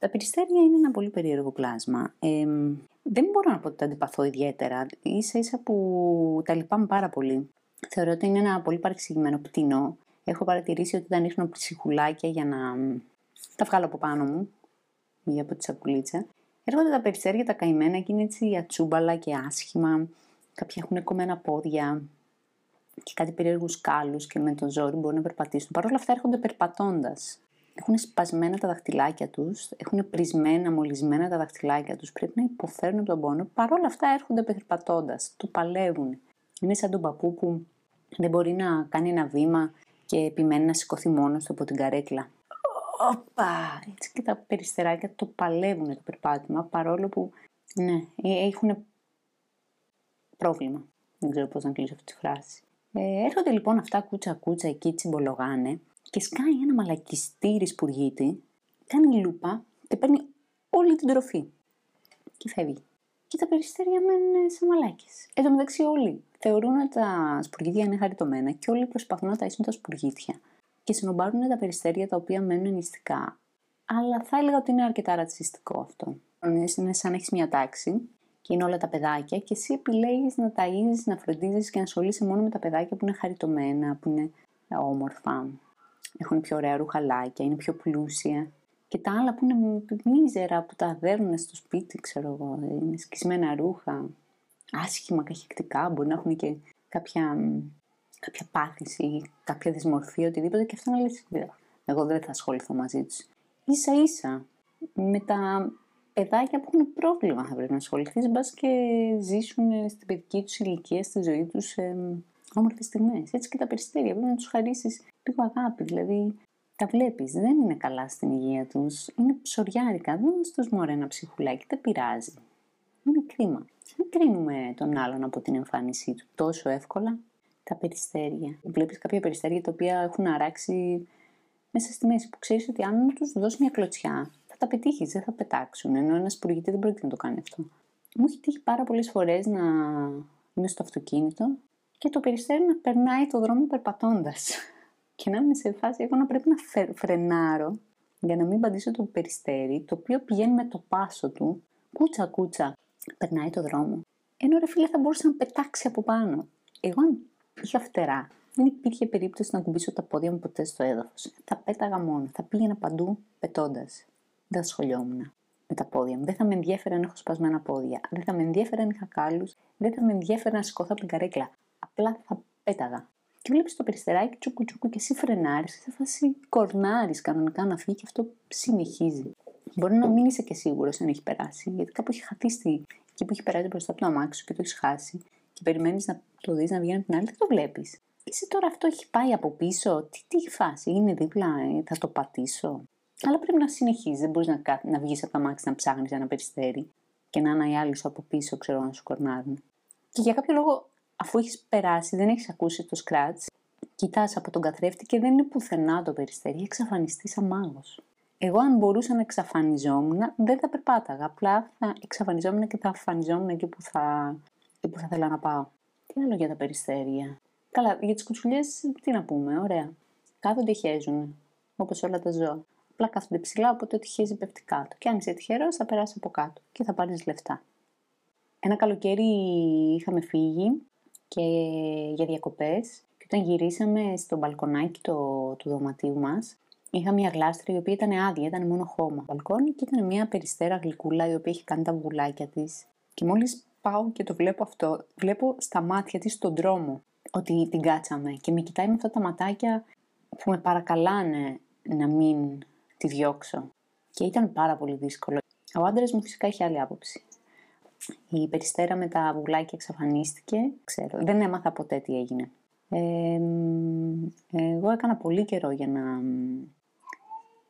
Τα περιστέρια είναι ένα πολύ περίεργο πλάσμα. Ε, δεν μπορώ να πω ότι τα αντιπαθώ ιδιαίτερα. Ίσα ίσα που τα λυπάμαι πάρα πολύ. Θεωρώ ότι είναι ένα πολύ παρεξηγημένο πτηνό. Έχω παρατηρήσει ότι όταν ρίχνω ψυχουλάκια για να τα βγάλω από πάνω μου ή από τη σακουλίτσα, έρχονται τα περιστέρια τα καημένα και είναι έτσι ατσούμπαλα και άσχημα. Κάποια έχουν κομμένα πόδια και κάτι περίεργους κάλους και με το ζόρι μπορούν να περπατήσουν. Παρ' όλα αυτά έρχονται περπατώντας έχουν σπασμένα τα δαχτυλάκια τους, έχουν πρισμένα, μολυσμένα τα δαχτυλάκια τους, πρέπει να υποφέρουν από τον πόνο. Παρ' όλα αυτά έρχονται περπατώντας, το παλεύουν. Είναι σαν τον παππού που δεν μπορεί να κάνει ένα βήμα και επιμένει να σηκωθεί μόνος του από την καρέκλα. Όπα! Έτσι και τα περιστεράκια το παλεύουν το περπάτημα, παρόλο που ναι, ε, έχουν πρόβλημα. Δεν ξέρω πώς να κλείσω αυτή τη φράση. Ε, έρχονται λοιπόν αυτά κούτσα κούτσα εκεί τσιμπολογάνε και σκάει ένα μαλακιστήρι σπουργίτη, κάνει λούπα και παίρνει όλη την τροφή. Και φεύγει. Και τα περιστέρια μένουν σε μαλάκες. Εν τω μεταξύ όλοι θεωρούν ότι τα σπουργίτια είναι χαριτωμένα και όλοι προσπαθούν να ταΐσουν τα σπουργίτια. Και συνομπάρουν τα περιστέρια τα οποία μένουν νηστικά. Αλλά θα έλεγα ότι είναι αρκετά ρατσιστικό αυτό. Είναι σαν να έχεις μια τάξη και είναι όλα τα παιδάκια και εσύ επιλέγεις να ταΐζεις, να φροντίζεις και να ασχολείσαι μόνο με τα παιδάκια που είναι χαριτωμένα, που είναι όμορφα έχουν πιο ωραία ρουχαλάκια, είναι πιο πλούσια. Και τα άλλα που είναι μίζερα, που τα δέρνουν στο σπίτι, ξέρω εγώ, είναι σκισμένα ρούχα, άσχημα, καχεκτικά, μπορεί να έχουν και κάποια, κάποια πάθηση, κάποια δυσμορφία, οτιδήποτε και αυτό να λες, εγώ δεν θα ασχοληθώ μαζί τους. Ίσα ίσα, με τα παιδάκια που έχουν πρόβλημα θα πρέπει να ασχοληθείς, μπας και ζήσουν στην παιδική τους ηλικία, στη ζωή τους, ε, όμορφες στιγμές. Έτσι και τα περιστέρια πρέπει να τους χαρίσεις λίγο αγάπη. Δηλαδή, τα βλέπεις, δεν είναι καλά στην υγεία τους. Είναι ψωριάρικα. Δεν του μωρέ ένα ψυχουλάκι, δεν πειράζει. Είναι κρίμα. Δεν κρίνουμε τον άλλον από την εμφάνισή του τόσο εύκολα. Τα περιστέρια. Βλέπεις κάποια περιστέρια τα οποία έχουν αράξει μέσα στη μέση που ξέρεις ότι αν τους δώσεις μια κλωτσιά θα τα πετύχεις, δεν θα πετάξουν. Ενώ ένας σπουργητή δεν πρόκειται να το κάνει αυτό. Μου έχει τύχει πάρα πολλές φορές να είμαι στο αυτοκίνητο και το περιστέρι να περνάει το δρόμο περπατώντας. Και να είμαι σε φάση εγώ να πρέπει να φρενάρω για να μην παντήσω το περιστέρι, το οποίο πηγαίνει με το πάσο του, κούτσα κούτσα, περνάει το δρόμο. Ενώ ρε φίλε θα μπορούσε να πετάξει από πάνω. Εγώ αν είχα φτερά, δεν υπήρχε περίπτωση να κουμπίσω τα πόδια μου ποτέ στο έδαφος. Θα πέταγα μόνο, θα πήγαινα παντού πετώντας. Δεν θα σχολιόμουν με τα πόδια μου. Δεν θα με ενδιαφέρει αν έχω σπασμένα πόδια. Δεν θα με ενδιαφέρει αν είχα κάλους. Δεν θα με ενδιαφέρει να σηκωθώ από την καρέκλα. Απλά θα πέταγα. Και βλέπεις το περιστεράκι τσουκου τσουκου και εσύ φρενάρεις. Θα φάσει κορνάρεις κανονικά να φύγει και αυτό συνεχίζει. Μπορεί να μην είσαι και σίγουρος αν έχει περάσει, γιατί κάπου έχει χαθεί στη... εκεί που έχει περάσει μπροστά από το αμάξι και το έχεις χάσει και περιμένεις να το δεις να βγαίνει από την άλλη, δεν το βλέπεις. Εσύ τώρα αυτό έχει πάει από πίσω, τι, τι φάση, είναι δίπλα, ε, θα το πατήσω. Αλλά πρέπει να συνεχίζεις, δεν μπορείς να, να βγεις από το αμάξι να ψάχνεις ένα περιστέρι και να είναι οι άλλοι σου από πίσω, ξέρω να σου κορνάρουν. Και για κάποιο λόγο αφού έχεις περάσει, δεν έχεις ακούσει το σκράτ, κοιτάς από τον καθρέφτη και δεν είναι πουθενά το περιστέρι, έχει εξαφανιστεί σαν μάγος. Εγώ, αν μπορούσα να εξαφανιζόμουν, δεν θα περπάταγα. Απλά θα εξαφανιζόμουν και θα αφανιζόμουν εκεί που θα, εκεί που θα ήθελα να πάω. Τι άλλο για τα περιστέρια; Καλά, για τις κουτσουλιές, τι να πούμε, ωραία. Κάθονται χέζουν, όπως όλα τα ζώα. Απλά κάθονται ψηλά, οπότε ό,τι χέζει πέφτει κάτω. Και αν είσαι τυχερός, θα περάσει από κάτω και θα πάρεις λεφτά. Ένα καλοκαίρι είχαμε φύγει και για διακοπές και όταν γυρίσαμε στο μπαλκονάκι το, του δωματίου μας είχα μια γλάστρα η οποία ήταν άδεια, ήταν μόνο χώμα. Μπαλκόνι και ήταν μια περιστέρα γλυκούλα η οποία είχε κάνει τα βουλάκια της και μόλις πάω και το βλέπω αυτό, βλέπω στα μάτια της τον δρόμο ότι την κάτσαμε και με κοιτάει με αυτά τα ματάκια που με παρακαλάνε να μην τη διώξω. Και ήταν πάρα πολύ δύσκολο. Ο άντρας μου φυσικά είχε άλλη άποψη. Η περιστέρα με τα βουλάκια εξαφανίστηκε. Ξέρω, δεν έμαθα ποτέ τι έγινε. Ε, εγώ έκανα πολύ καιρό για να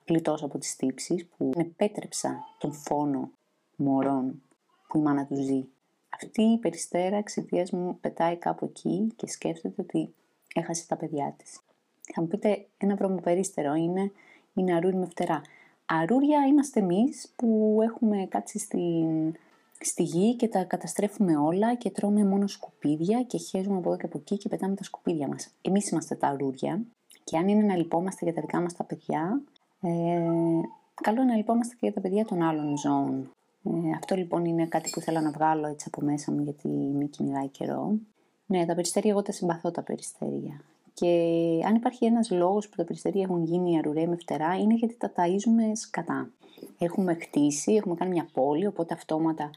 γλιτώσω από τις τύψεις που επέτρεψα τον φόνο μωρών που η μάνα τους ζει. Αυτή η περιστέρα εξαιτίας μου πετάει κάπου εκεί και σκέφτεται ότι έχασε τα παιδιά της. Θα μου πείτε ένα βρωμοπερίστερο είναι, είναι αρούρι με φτερά. Αρούρια είμαστε εμείς που έχουμε κάτσει στην στη γη και τα καταστρέφουμε όλα και τρώμε μόνο σκουπίδια και χέζουμε από εδώ και από εκεί και πετάμε τα σκουπίδια μας. Εμείς είμαστε τα αρούρια και αν είναι να λυπόμαστε για τα δικά μας τα παιδιά, ε, Καλό είναι να λυπόμαστε και για τα παιδιά των άλλων ζώων. Ε, αυτό λοιπόν είναι κάτι που ήθελα να βγάλω έτσι από μέσα μου γιατί με κυνηγάει καιρό. Ναι, τα περιστέρια, εγώ τα συμπαθώ τα περιστέρια. Και αν υπάρχει ένας λόγος που τα περιστέρια έχουν γίνει αρουρέ με φτερά, είναι γιατί τα ταΐζουμε σκατά. Έχουμε χτίσει, έχουμε κάνει μια πόλη, οπότε αυτόματα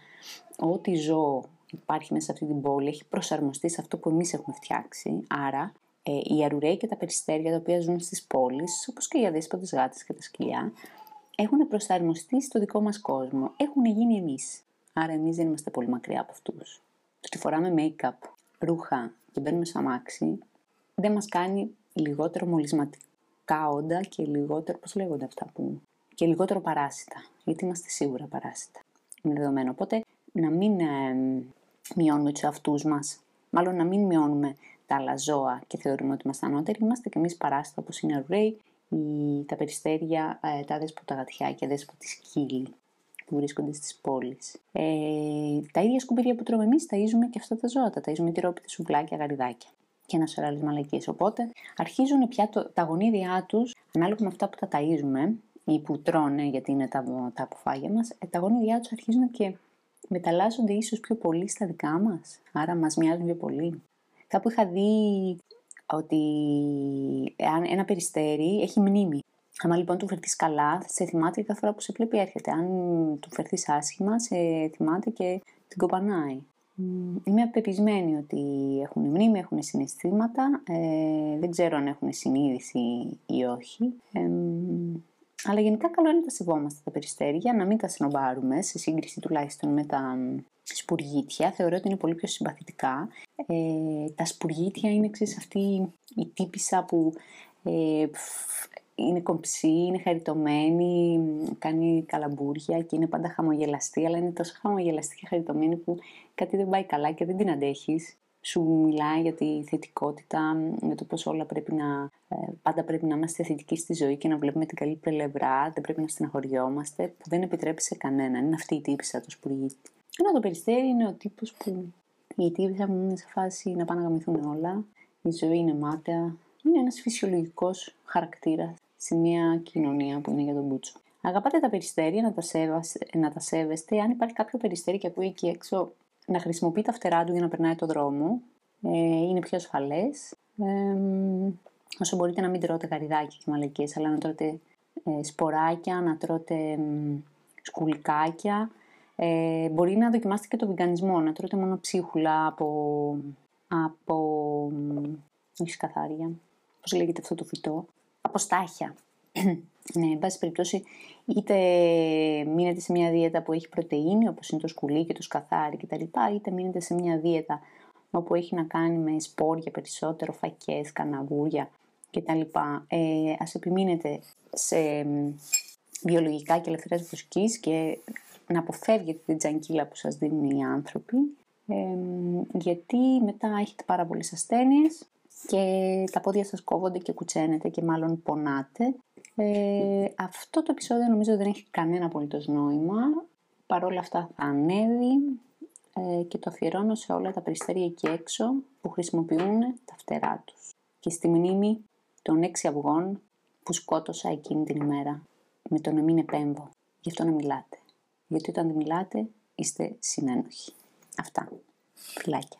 ό,τι ζώο υπάρχει μέσα σε αυτή την πόλη έχει προσαρμοστεί σε αυτό που εμείς έχουμε φτιάξει. Άρα, ε, οι αρουραίοι και τα περιστέρια τα οποία ζουν στις πόλεις, όπως και οι αδέσποτες γάτες και τα σκυλιά, έχουν προσαρμοστεί στο δικό μας κόσμο. Έχουν γίνει εμείς. Άρα εμείς δεν είμαστε πολύ μακριά από αυτούς. Το ότι φοράμε make-up, ρούχα και μπαίνουμε στο αμάξι, δεν μας κάνει λιγότερο μολυσματικά όντα και λιγότερο, πώς λέγονται αυτά που... και λιγότερο παράσιτα, γιατί είμαστε σίγουρα παράσιτα. Είναι δεδομένο. Οπότε να μην ε, μειώνουμε τους εαυτούς μας, μάλλον να μην μειώνουμε τα άλλα ζώα και θεωρούμε ότι είμαστε ανώτεροι, είμαστε και εμείς παράσιτα όπως είναι ο Ρέι, τα περιστέρια, ε, τα δέσποτα γατιά και δέσποτη σκύλοι που βρίσκονται στις πόλεις. Ε, τα ίδια σκουμπίδια που τρώμε εμείς ταΐζουμε και αυτά τα ζώα, τα ταΐζουμε τυρόπιτα, σουβλάκια, γαριδάκια και ένας σωρό άλλες μαλακίες. Οπότε αρχίζουν πια το, τα γονίδια τους, ανάλογα με αυτά που τα ταΐζουμε ή που τρώνε γιατί είναι τα, τα αποφάγια μας, ε, τα γονίδια τους αρχίζουν και μεταλλάσσονται ίσως πιο πολύ στα δικά μας, άρα μας μοιάζουν πιο πολύ. Κάπου είχα δει ότι αν ένα περιστέρι έχει μνήμη. Αν λοιπόν του φερθείς καλά, σε θυμάται κάθε φορά που σε βλέπει έρχεται. Αν του φερθείς άσχημα, σε θυμάται και την κοπανάει. Είμαι πεπισμένη ότι έχουν μνήμη, έχουν συναισθήματα. Ε, δεν ξέρω αν έχουν συνείδηση ή όχι. Ε, αλλά γενικά καλό είναι να τα σεβόμαστε τα περιστέρια, να μην τα συνομπάρουμε σε σύγκριση τουλάχιστον με τα σπουργίτια. Θεωρώ ότι είναι πολύ πιο συμπαθητικά. Ε, τα σπουργίτια είναι εξής αυτή η τύπησα που ε, είναι κομψή, είναι χαριτωμένη, κάνει καλαμπούρια και είναι πάντα χαμογελαστή, αλλά είναι τόσο χαμογελαστή και χαριτωμένη που κάτι δεν πάει καλά και δεν την αντέχεις σου μιλάει για τη θετικότητα, για το πώς όλα πρέπει να, ε, πάντα πρέπει να είμαστε θετικοί στη ζωή και να βλέπουμε την καλή πλευρά, δεν πρέπει να στεναχωριόμαστε, που δεν επιτρέπεις σε κανέναν. Είναι αυτή η τύπησα του σπουργίτη. Ενώ το περιστέρι είναι ο τύπος που η τύπησα μου είναι σε φάση να πάνε να γαμηθούν όλα, η ζωή είναι μάταια, είναι ένας φυσιολογικός χαρακτήρας σε μια κοινωνία που είναι για τον Μπούτσο. Αγαπάτε τα περιστέρια, να τα, σέβαστε, να τα σέβεστε. Αν υπάρχει κάποιο περιστέρι και ακούει εκεί έξω να χρησιμοποιεί τα φτερά του για να περνάει το δρόμο. Ε, είναι πιο ασφαλές. Ε, όσο μπορείτε να μην τρώτε γαριδάκια και μαλακίες, αλλά να τρώτε ε, σποράκια, να τρώτε σκουλικάκια. Ε, μπορεί να δοκιμάσετε και το βιγκανισμό, να τρώτε μόνο ψίχουλα από, από όχι σκαθάρια, πώς λέγεται αυτό το φυτό, από στάχια. ναι, εν πάση περιπτώσει, είτε μείνετε σε μια δίαιτα που έχει πρωτεΐνη, όπως είναι το σκουλί και το σκαθάρι κτλ, είτε μείνετε σε μια δίαιτα όπου έχει να κάνει με σπόρια περισσότερο, φακές, καναβούρια κτλ. Ε, ας επιμείνετε σε βιολογικά και ελευθερές βοσκής και να αποφεύγετε την τζανκίλα που σας δίνουν οι άνθρωποι, ε, γιατί μετά έχετε πάρα πολλές ασθένειες και τα πόδια σας κόβονται και κουτσένετε και μάλλον πονάτε. Ε, αυτό το επεισόδιο νομίζω δεν έχει κανένα απολύτως νόημα. Παρ' όλα αυτά θα ανέβει ε, και το αφιερώνω σε όλα τα περιστέρια εκεί έξω που χρησιμοποιούν τα φτερά τους. Και στη μνήμη των έξι αυγών που σκότωσα εκείνη την ημέρα με το να μην επέμβω. Γι' αυτό να μιλάτε. Γιατί όταν δεν μιλάτε είστε συνένοχοι. Αυτά. Φιλάκια.